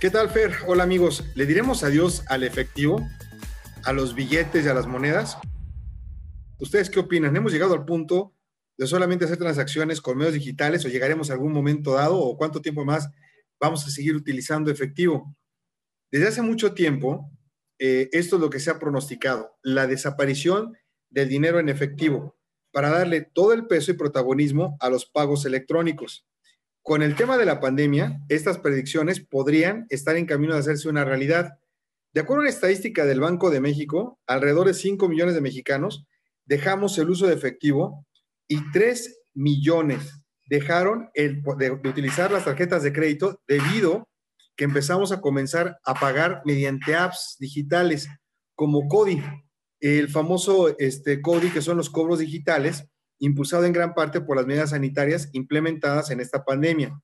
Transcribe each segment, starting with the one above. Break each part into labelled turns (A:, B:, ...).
A: ¿Qué tal, Fer? Hola, amigos. ¿Le diremos adiós al efectivo, a los billetes y a las monedas? ¿Ustedes qué opinan? ¿Hemos llegado al punto de solamente hacer transacciones con medios digitales o llegaremos a algún momento dado o cuánto tiempo más vamos a seguir utilizando efectivo? Desde hace mucho tiempo, eh, esto es lo que se ha pronosticado, la desaparición del dinero en efectivo para darle todo el peso y protagonismo a los pagos electrónicos. Con el tema de la pandemia, estas predicciones podrían estar en camino de hacerse una realidad. De acuerdo a una estadística del Banco de México, alrededor de 5 millones de mexicanos dejamos el uso de efectivo y 3 millones dejaron el, de, de utilizar las tarjetas de crédito debido que empezamos a comenzar a pagar mediante apps digitales como CODI, el famoso este, CODI, que son los cobros digitales, impulsado en gran parte por las medidas sanitarias implementadas en esta pandemia.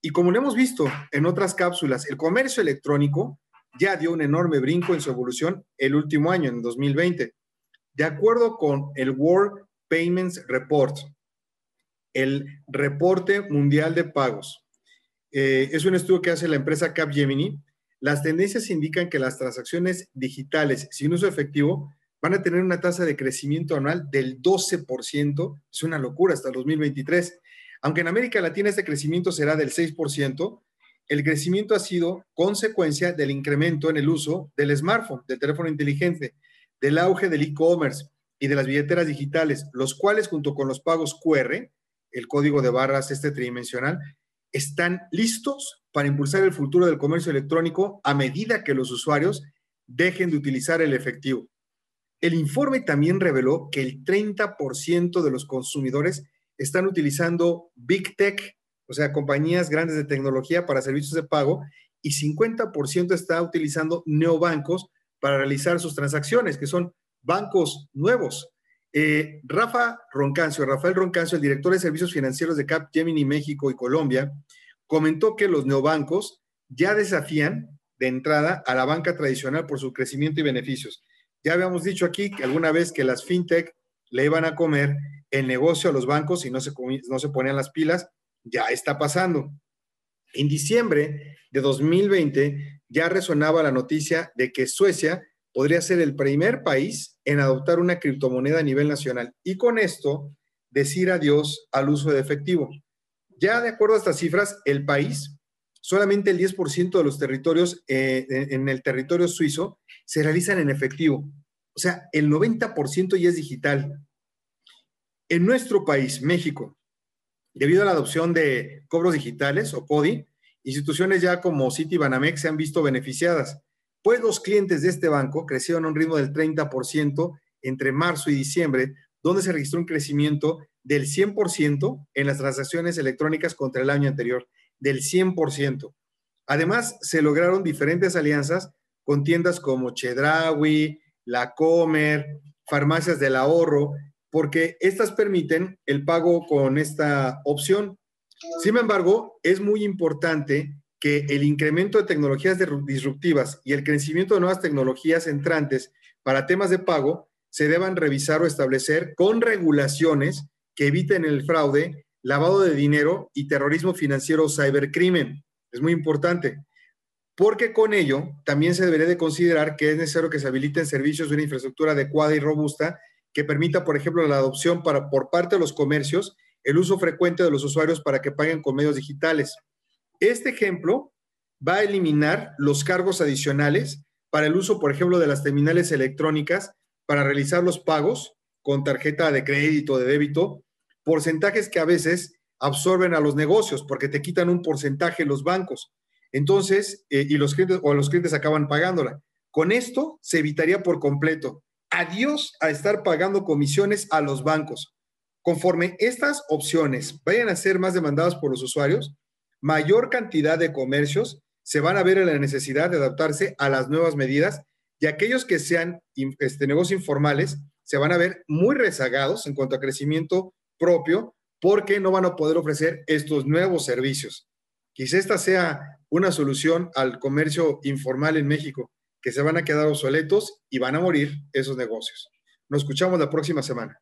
A: Y como lo hemos visto en otras cápsulas, el comercio electrónico ya dio un enorme brinco en su evolución el último año, en 2020. De acuerdo con el World Payments Report, el reporte mundial de pagos, eh, es un estudio que hace la empresa Capgemini. Las tendencias indican que las transacciones digitales sin uso efectivo van a tener una tasa de crecimiento anual del 12%, es una locura hasta el 2023. Aunque en América Latina este crecimiento será del 6%, el crecimiento ha sido consecuencia del incremento en el uso del smartphone, del teléfono inteligente, del auge del e-commerce y de las billeteras digitales, los cuales junto con los pagos QR, el código de barras este tridimensional, están listos para impulsar el futuro del comercio electrónico a medida que los usuarios dejen de utilizar el efectivo. El informe también reveló que el 30% de los consumidores están utilizando Big Tech, o sea, compañías grandes de tecnología para servicios de pago, y 50% está utilizando neobancos para realizar sus transacciones, que son bancos nuevos. Eh, Rafa Roncancio, Rafael Roncancio, el director de servicios financieros de Capgemini México y Colombia, comentó que los neobancos ya desafían de entrada a la banca tradicional por su crecimiento y beneficios. Ya habíamos dicho aquí que alguna vez que las fintech le iban a comer el negocio a los bancos y no se, no se ponían las pilas, ya está pasando. En diciembre de 2020 ya resonaba la noticia de que Suecia podría ser el primer país en adoptar una criptomoneda a nivel nacional y con esto decir adiós al uso de efectivo. Ya de acuerdo a estas cifras, el país, solamente el 10% de los territorios eh, en el territorio suizo se realizan en efectivo. O sea, el 90% ya es digital. En nuestro país, México, debido a la adopción de cobros digitales o CODI, instituciones ya como Citibanamex se han visto beneficiadas, pues los clientes de este banco crecieron a un ritmo del 30% entre marzo y diciembre, donde se registró un crecimiento del 100% en las transacciones electrónicas contra el año anterior, del 100%. Además, se lograron diferentes alianzas con tiendas como Chedraui, La Comer, farmacias del ahorro, porque estas permiten el pago con esta opción. Sin embargo, es muy importante que el incremento de tecnologías disruptivas y el crecimiento de nuevas tecnologías entrantes para temas de pago se deban revisar o establecer con regulaciones que eviten el fraude, lavado de dinero y terrorismo financiero o cybercrimen. Es muy importante porque con ello también se debería de considerar que es necesario que se habiliten servicios de una infraestructura adecuada y robusta que permita, por ejemplo, la adopción para, por parte de los comercios, el uso frecuente de los usuarios para que paguen con medios digitales. Este ejemplo va a eliminar los cargos adicionales para el uso, por ejemplo, de las terminales electrónicas para realizar los pagos con tarjeta de crédito, de débito, porcentajes que a veces absorben a los negocios porque te quitan un porcentaje los bancos. Entonces, eh, y los clientes o los clientes acaban pagándola. Con esto se evitaría por completo. Adiós a estar pagando comisiones a los bancos. Conforme estas opciones vayan a ser más demandadas por los usuarios, mayor cantidad de comercios se van a ver en la necesidad de adaptarse a las nuevas medidas y aquellos que sean este, negocios informales se van a ver muy rezagados en cuanto a crecimiento propio porque no van a poder ofrecer estos nuevos servicios. Quizá esta sea una solución al comercio informal en México, que se van a quedar obsoletos y van a morir esos negocios. Nos escuchamos la próxima semana.